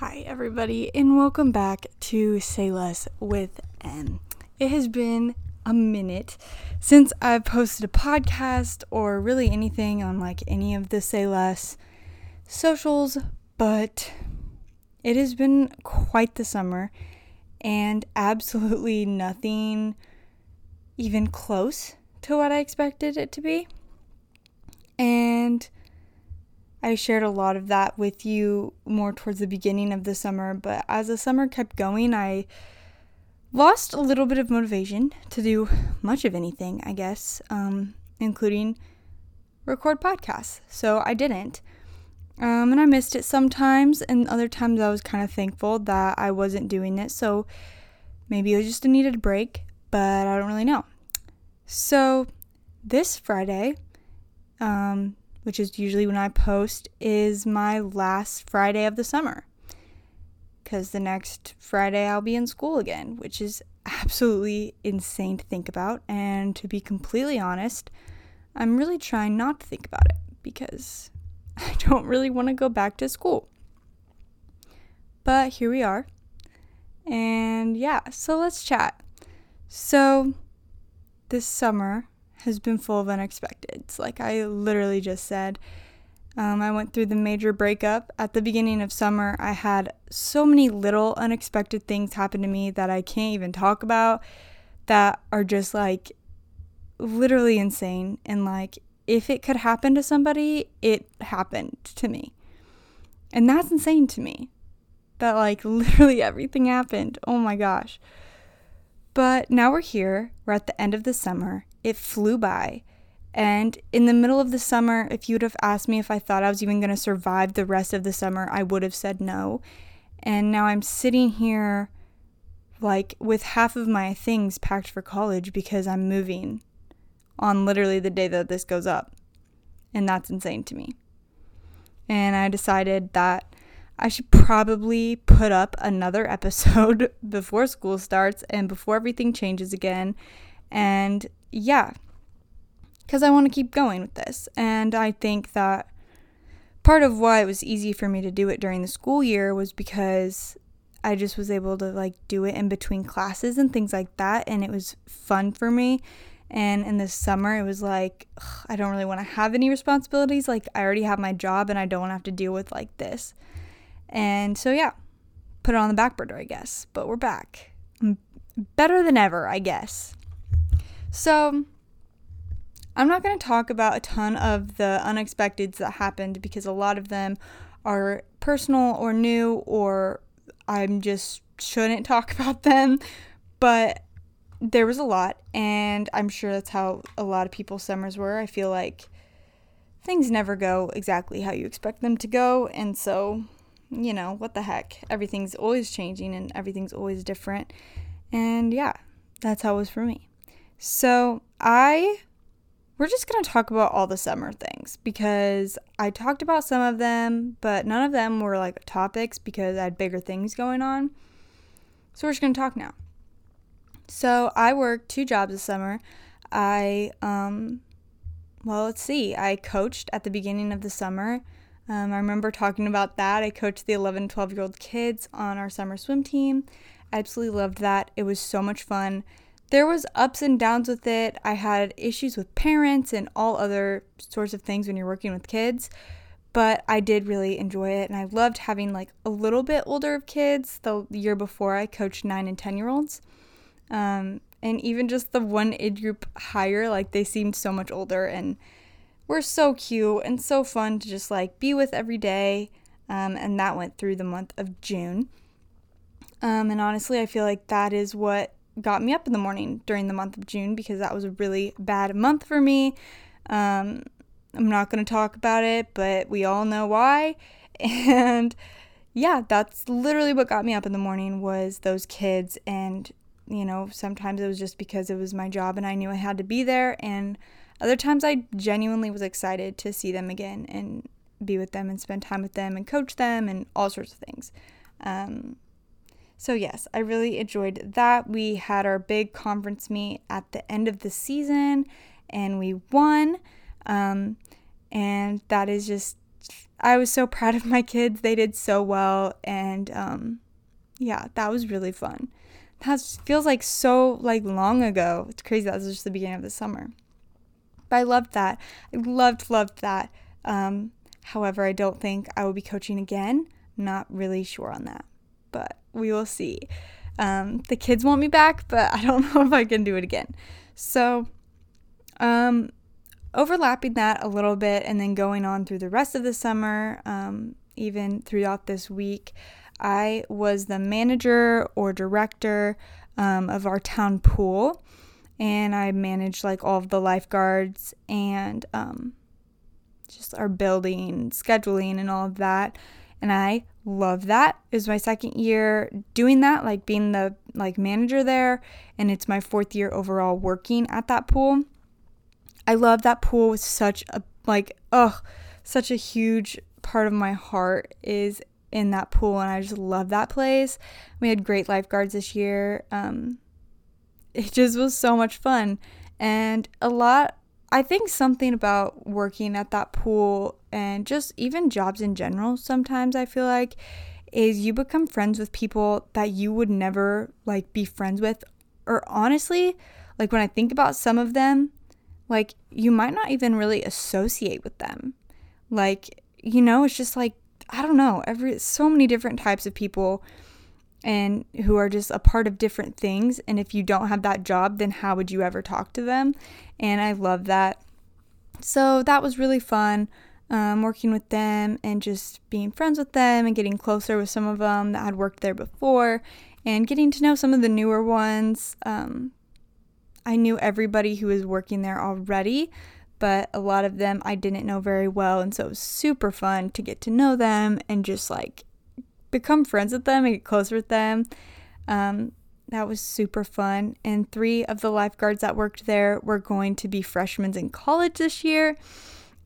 Hi, everybody, and welcome back to Say Less with M. It has been a minute since I've posted a podcast or really anything on like any of the Say Less socials, but it has been quite the summer and absolutely nothing even close to what I expected it to be. And I shared a lot of that with you more towards the beginning of the summer, but as the summer kept going, I lost a little bit of motivation to do much of anything, I guess, um, including record podcasts. So I didn't. Um, and I missed it sometimes, and other times I was kind of thankful that I wasn't doing it. So maybe I just a needed break, but I don't really know. So this Friday, um, which is usually when I post, is my last Friday of the summer. Because the next Friday I'll be in school again, which is absolutely insane to think about. And to be completely honest, I'm really trying not to think about it because I don't really want to go back to school. But here we are. And yeah, so let's chat. So, this summer, has been full of unexpecteds. Like I literally just said, um, I went through the major breakup at the beginning of summer. I had so many little unexpected things happen to me that I can't even talk about that are just like literally insane. And like, if it could happen to somebody, it happened to me. And that's insane to me that like literally everything happened. Oh my gosh. But now we're here. We're at the end of the summer. It flew by. And in the middle of the summer, if you would have asked me if I thought I was even going to survive the rest of the summer, I would have said no. And now I'm sitting here like with half of my things packed for college because I'm moving on literally the day that this goes up. And that's insane to me. And I decided that I should probably put up another episode before school starts and before everything changes again. And yeah, because I want to keep going with this. And I think that part of why it was easy for me to do it during the school year was because I just was able to like do it in between classes and things like that. And it was fun for me. And in the summer, it was like, ugh, I don't really want to have any responsibilities. Like, I already have my job and I don't want to have to deal with like this. And so, yeah, put it on the back burner, I guess. But we're back. Mm, better than ever, I guess. So, I'm not going to talk about a ton of the unexpecteds that happened because a lot of them are personal or new, or I'm just shouldn't talk about them. But there was a lot, and I'm sure that's how a lot of people's summers were. I feel like things never go exactly how you expect them to go, and so you know, what the heck? Everything's always changing and everything's always different. And yeah, that's how it was for me. So I we're just going to talk about all the summer things because I talked about some of them, but none of them were like topics because I had bigger things going on. So we're just going to talk now. So I worked two jobs this summer. I um well, let's see. I coached at the beginning of the summer um, I remember talking about that. I coached the 11, 12 year old kids on our summer swim team. I absolutely loved that. It was so much fun. There was ups and downs with it. I had issues with parents and all other sorts of things when you're working with kids, but I did really enjoy it and I loved having like a little bit older of kids. The year before I coached 9 and 10 year olds. Um, and even just the one age group higher, like they seemed so much older and were so cute and so fun to just like be with every day. Um, and that went through the month of June. Um, and honestly, I feel like that is what got me up in the morning during the month of June because that was a really bad month for me. Um, I'm not going to talk about it, but we all know why. And yeah, that's literally what got me up in the morning was those kids and you know, sometimes it was just because it was my job and I knew I had to be there and other times I genuinely was excited to see them again and be with them and spend time with them and coach them and all sorts of things. Um, so, yes, I really enjoyed that. We had our big conference meet at the end of the season and we won. Um, and that is just I was so proud of my kids. They did so well. And um, yeah, that was really fun. That feels like so like long ago. It's crazy. That was just the beginning of the summer. But I loved that. I loved, loved that. Um, however, I don't think I will be coaching again. Not really sure on that, but we will see. Um, the kids want me back, but I don't know if I can do it again. So, um, overlapping that a little bit and then going on through the rest of the summer, um, even throughout this week, I was the manager or director um, of our town pool and I manage like all of the lifeguards and um, just our building, scheduling, and all of that. And I love that. It was my second year doing that, like being the like manager there, and it's my fourth year overall working at that pool. I love that pool with such a like oh, such a huge part of my heart is in that pool, and I just love that place. We had great lifeguards this year. Um, it just was so much fun. And a lot, I think something about working at that pool and just even jobs in general, sometimes I feel like, is you become friends with people that you would never like be friends with. Or honestly, like when I think about some of them, like you might not even really associate with them. Like, you know, it's just like, I don't know, every so many different types of people and who are just a part of different things. And if you don't have that job, then how would you ever talk to them? And I love that. So that was really fun. Um, working with them and just being friends with them and getting closer with some of them that had worked there before and getting to know some of the newer ones. Um, I knew everybody who was working there already, but a lot of them I didn't know very well. And so it was super fun to get to know them and just like become friends with them and get closer with them. Um, that was super fun. And three of the lifeguards that worked there were going to be freshmen in college this year.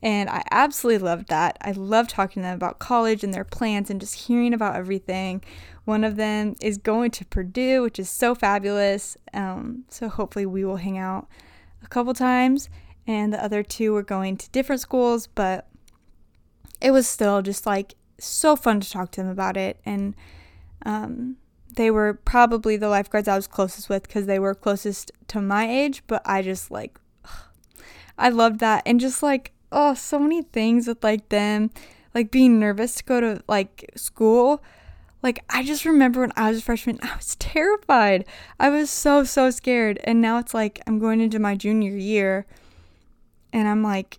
And I absolutely loved that. I love talking to them about college and their plans and just hearing about everything. One of them is going to Purdue, which is so fabulous. Um, so hopefully we will hang out a couple times. And the other two were going to different schools, but it was still just like so fun to talk to them about it. And um, they were probably the lifeguards I was closest with because they were closest to my age. But I just like, I loved that. And just like, oh, so many things with like them, like being nervous to go to like school. Like, I just remember when I was a freshman, I was terrified. I was so, so scared. And now it's like I'm going into my junior year and I'm like,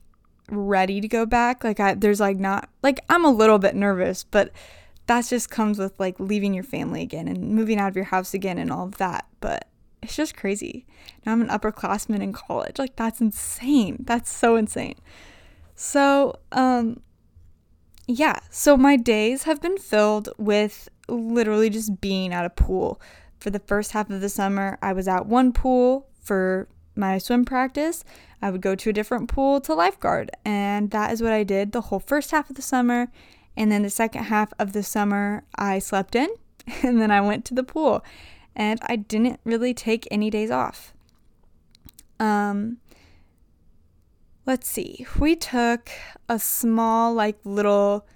ready to go back. Like I there's like not like I'm a little bit nervous, but that just comes with like leaving your family again and moving out of your house again and all of that. But it's just crazy. Now I'm an upperclassman in college. Like that's insane. That's so insane. So, um yeah, so my days have been filled with literally just being at a pool. For the first half of the summer, I was at one pool for my swim practice, I would go to a different pool to lifeguard. And that is what I did the whole first half of the summer. And then the second half of the summer, I slept in and then I went to the pool. And I didn't really take any days off. Um, let's see. We took a small, like, little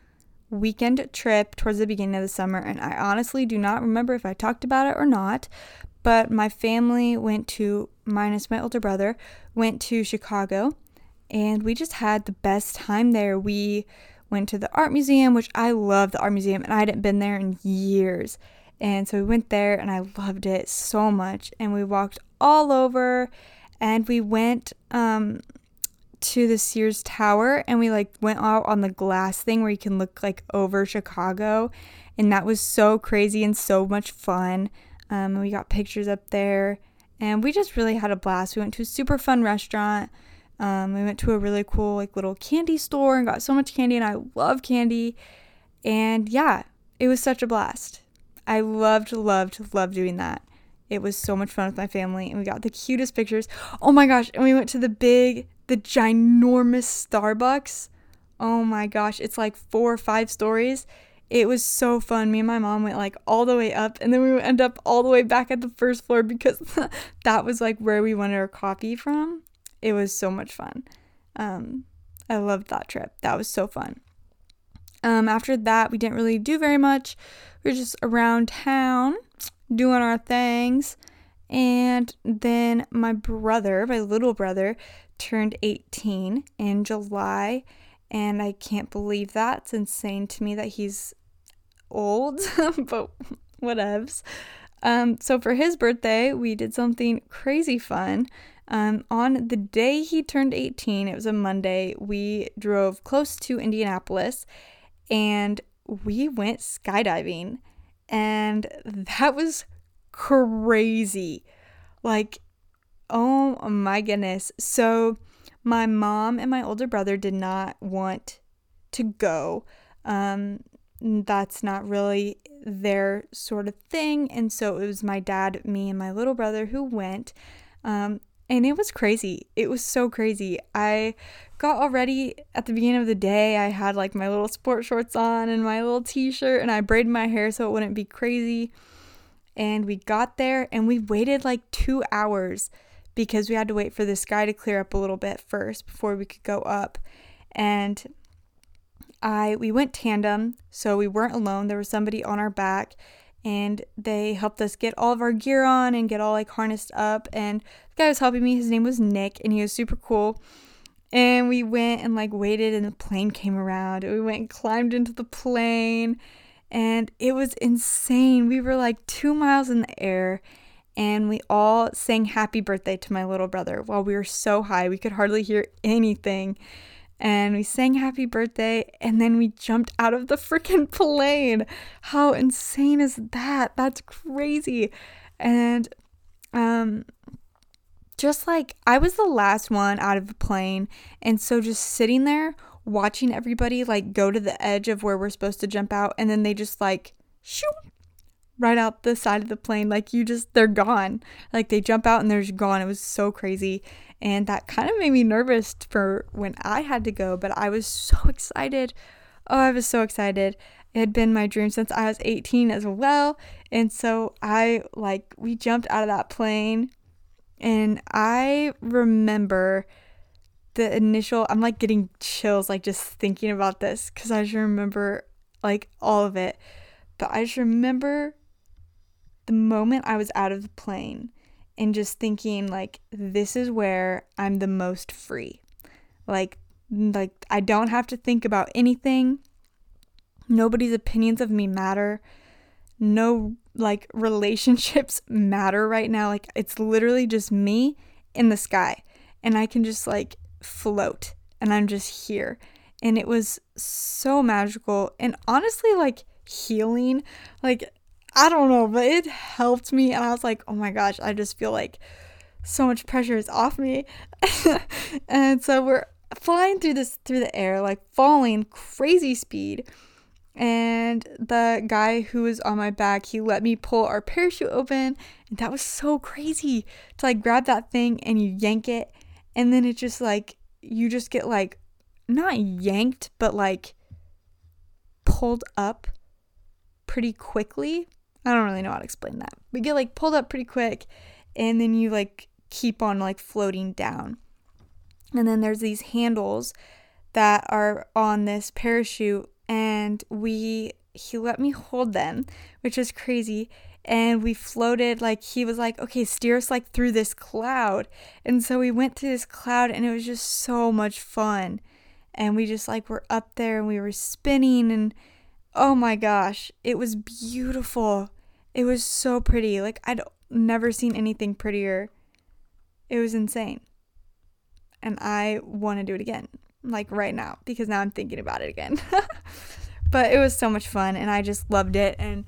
weekend trip towards the beginning of the summer, and I honestly do not remember if I talked about it or not, but my family went to, minus my older brother, went to Chicago and we just had the best time there. We went to the art museum, which I love the art museum, and I hadn't been there in years. And so we went there and I loved it so much. And we walked all over and we went um, to the Sears Tower and we like went out on the glass thing where you can look like over Chicago. And that was so crazy and so much fun. Um, we got pictures up there, and we just really had a blast. We went to a super fun restaurant. Um, we went to a really cool like little candy store and got so much candy, and I love candy. And yeah, it was such a blast. I loved, loved, loved doing that. It was so much fun with my family, and we got the cutest pictures. Oh my gosh! And we went to the big, the ginormous Starbucks. Oh my gosh, it's like four or five stories it was so fun. Me and my mom went like all the way up and then we would end up all the way back at the first floor because that was like where we wanted our coffee from. It was so much fun. Um, I loved that trip. That was so fun. Um, after that, we didn't really do very much. We were just around town doing our things. And then my brother, my little brother, turned 18 in July. And I can't believe that. It's insane to me that he's old, but whatevs. Um, so for his birthday, we did something crazy fun. Um, on the day he turned 18, it was a Monday, we drove close to Indianapolis and we went skydiving. And that was crazy. Like, oh my goodness. So, my mom and my older brother did not want to go. Um, that's not really their sort of thing. And so it was my dad, me, and my little brother who went. Um, and it was crazy. It was so crazy. I got already at the beginning of the day, I had like my little sport shorts on and my little t shirt, and I braided my hair so it wouldn't be crazy. And we got there and we waited like two hours because we had to wait for the sky to clear up a little bit first before we could go up. And I we went tandem, so we weren't alone. There was somebody on our back and they helped us get all of our gear on and get all like harnessed up. And the guy was helping me. His name was nick and he was super cool. And we went and like waited and the plane came around and we went and climbed into the plane. And it was insane. We were like two miles in the air and we all sang happy birthday to my little brother while we were so high we could hardly hear anything and we sang happy birthday and then we jumped out of the freaking plane. How insane is that? That's crazy. And um just like I was the last one out of the plane and so just sitting there watching everybody like go to the edge of where we're supposed to jump out and then they just like shoo right out the side of the plane like you just they're gone like they jump out and they're just gone it was so crazy and that kind of made me nervous for when I had to go, but I was so excited. Oh, I was so excited. It had been my dream since I was 18 as well. And so I like we jumped out of that plane and I remember the initial I'm like getting chills like just thinking about this cuz I just remember like all of it. But I just remember the moment I was out of the plane and just thinking like this is where I'm the most free. Like like I don't have to think about anything. Nobody's opinions of me matter. No like relationships matter right now. Like it's literally just me in the sky and I can just like float and I'm just here. And it was so magical and honestly like healing. Like I don't know, but it helped me. And I was like, oh my gosh, I just feel like so much pressure is off me. and so we're flying through this through the air, like falling crazy speed. And the guy who was on my back, he let me pull our parachute open. And that was so crazy to like grab that thing and you yank it. And then it just like, you just get like, not yanked, but like pulled up pretty quickly I don't really know how to explain that. We get like pulled up pretty quick and then you like keep on like floating down. And then there's these handles that are on this parachute and we he let me hold them, which is crazy. And we floated like he was like, okay, steer us like through this cloud. And so we went through this cloud and it was just so much fun. And we just like were up there and we were spinning and Oh my gosh, it was beautiful. It was so pretty. Like I'd never seen anything prettier. It was insane. And I want to do it again, like right now, because now I'm thinking about it again. but it was so much fun and I just loved it and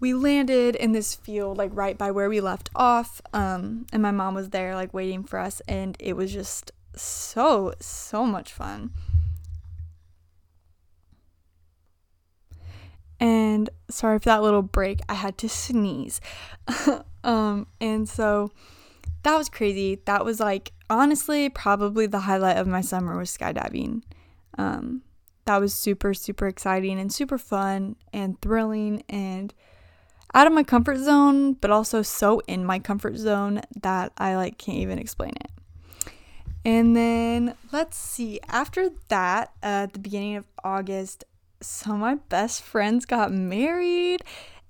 we landed in this field like right by where we left off um, and my mom was there like waiting for us and it was just so so much fun and sorry for that little break i had to sneeze. Um and so that was crazy. That was like honestly probably the highlight of my summer was skydiving. Um that was super super exciting and super fun and thrilling and out of my comfort zone but also so in my comfort zone that i like can't even explain it. And then let's see after that uh, at the beginning of august so my best friends got married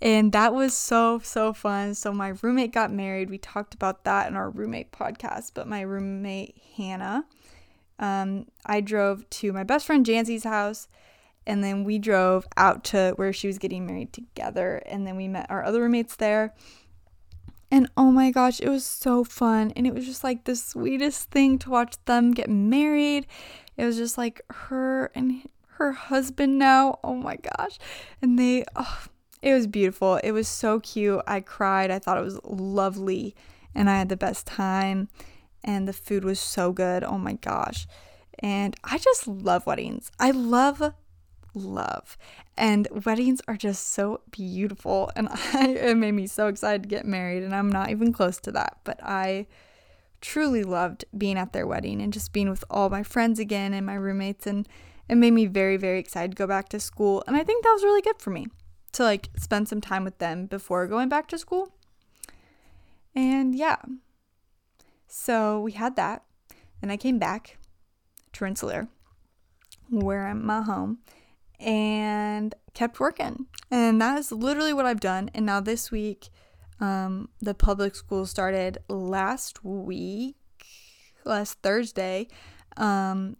and that was so, so fun. So, my roommate got married. We talked about that in our roommate podcast. But my roommate, Hannah, um, I drove to my best friend Jancy's house. And then we drove out to where she was getting married together. And then we met our other roommates there. And oh my gosh, it was so fun. And it was just like the sweetest thing to watch them get married. It was just like her and her husband now. Oh my gosh. And they, oh, it was beautiful. It was so cute. I cried. I thought it was lovely and I had the best time and the food was so good. Oh my gosh. And I just love weddings. I love love. And weddings are just so beautiful and I it made me so excited to get married and I'm not even close to that, but I truly loved being at their wedding and just being with all my friends again and my roommates and it made me very very excited to go back to school and I think that was really good for me to like spend some time with them before going back to school. And yeah. So we had that. Then I came back to Rensselaer, where I'm my home, and kept working. And that is literally what I've done. And now this week, um, the public school started last week, last Thursday. Um,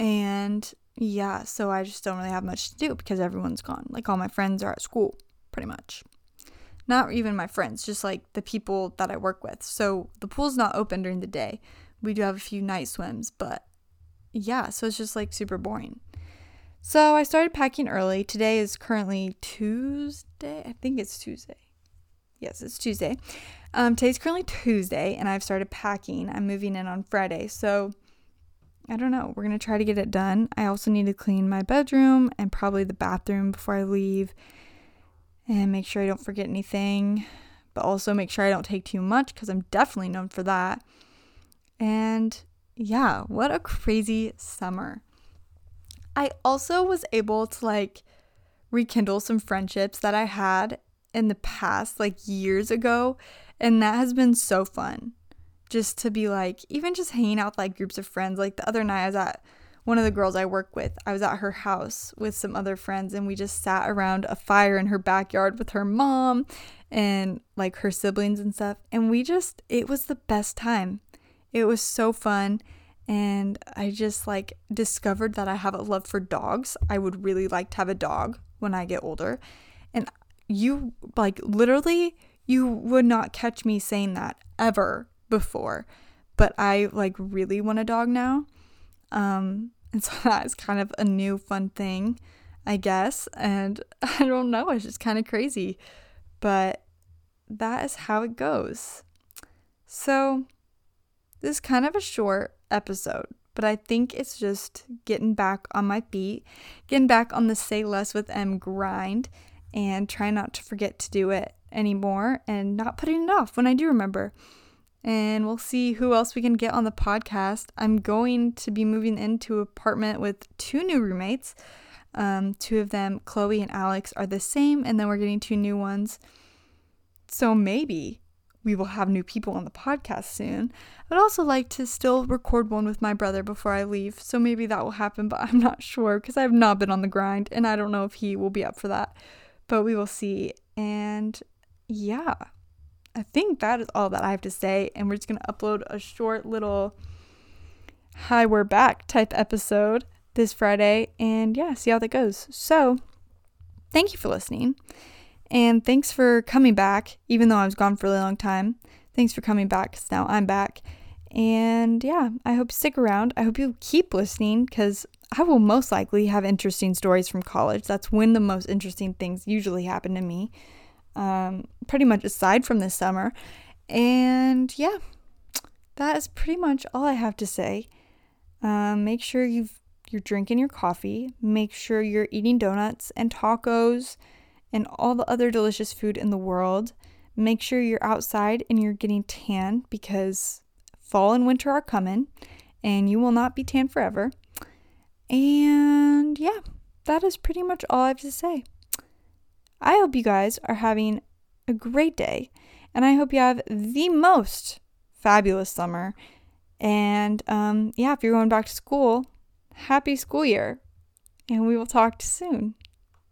and yeah, so I just don't really have much to do because everyone's gone. Like all my friends are at school, pretty much. Not even my friends, just like the people that I work with. So the pool's not open during the day. We do have a few night swims, but yeah, so it's just like super boring. So I started packing early. Today is currently Tuesday. I think it's Tuesday. Yes, it's Tuesday. Um, today's currently Tuesday, and I've started packing. I'm moving in on Friday. So I don't know. We're going to try to get it done. I also need to clean my bedroom and probably the bathroom before I leave and make sure I don't forget anything, but also make sure I don't take too much because I'm definitely known for that. And yeah, what a crazy summer. I also was able to like rekindle some friendships that I had in the past, like years ago, and that has been so fun just to be like, even just hanging out with like groups of friends. Like the other night, I was at one of the girls I work with, I was at her house with some other friends, and we just sat around a fire in her backyard with her mom and like her siblings and stuff. And we just, it was the best time. It was so fun. And I just like discovered that I have a love for dogs. I would really like to have a dog when I get older. And you, like, literally, you would not catch me saying that ever before, but I like really want a dog now. Um, and so that is kind of a new fun thing, I guess. And I don't know, it's just kind of crazy. But that is how it goes. So, this is kind of a short episode, but I think it's just getting back on my feet, getting back on the Say Less with M grind, and trying not to forget to do it anymore and not putting it off when I do remember and we'll see who else we can get on the podcast. I'm going to be moving into an apartment with two new roommates. Um, two of them, Chloe and Alex, are the same, and then we're getting two new ones. So maybe we will have new people on the podcast soon. I'd also like to still record one with my brother before I leave, so maybe that will happen, but I'm not sure because I have not been on the grind, and I don't know if he will be up for that. But we will see. And yeah. I think that is all that I have to say. And we're just going to upload a short little hi, we're back type episode this Friday. And yeah, see how that goes. So thank you for listening. And thanks for coming back, even though I was gone for a really long time. Thanks for coming back because now I'm back. And yeah, I hope you stick around. I hope you keep listening because I will most likely have interesting stories from college. That's when the most interesting things usually happen to me um, pretty much aside from this summer. And yeah, that is pretty much all I have to say. Um, make sure you've you're drinking your coffee. Make sure you're eating donuts and tacos and all the other delicious food in the world. Make sure you're outside and you're getting tan because fall and winter are coming and you will not be tan forever. And yeah, that is pretty much all I have to say. I hope you guys are having a great day, and I hope you have the most fabulous summer. And um, yeah, if you're going back to school, happy school year. and we will talk soon.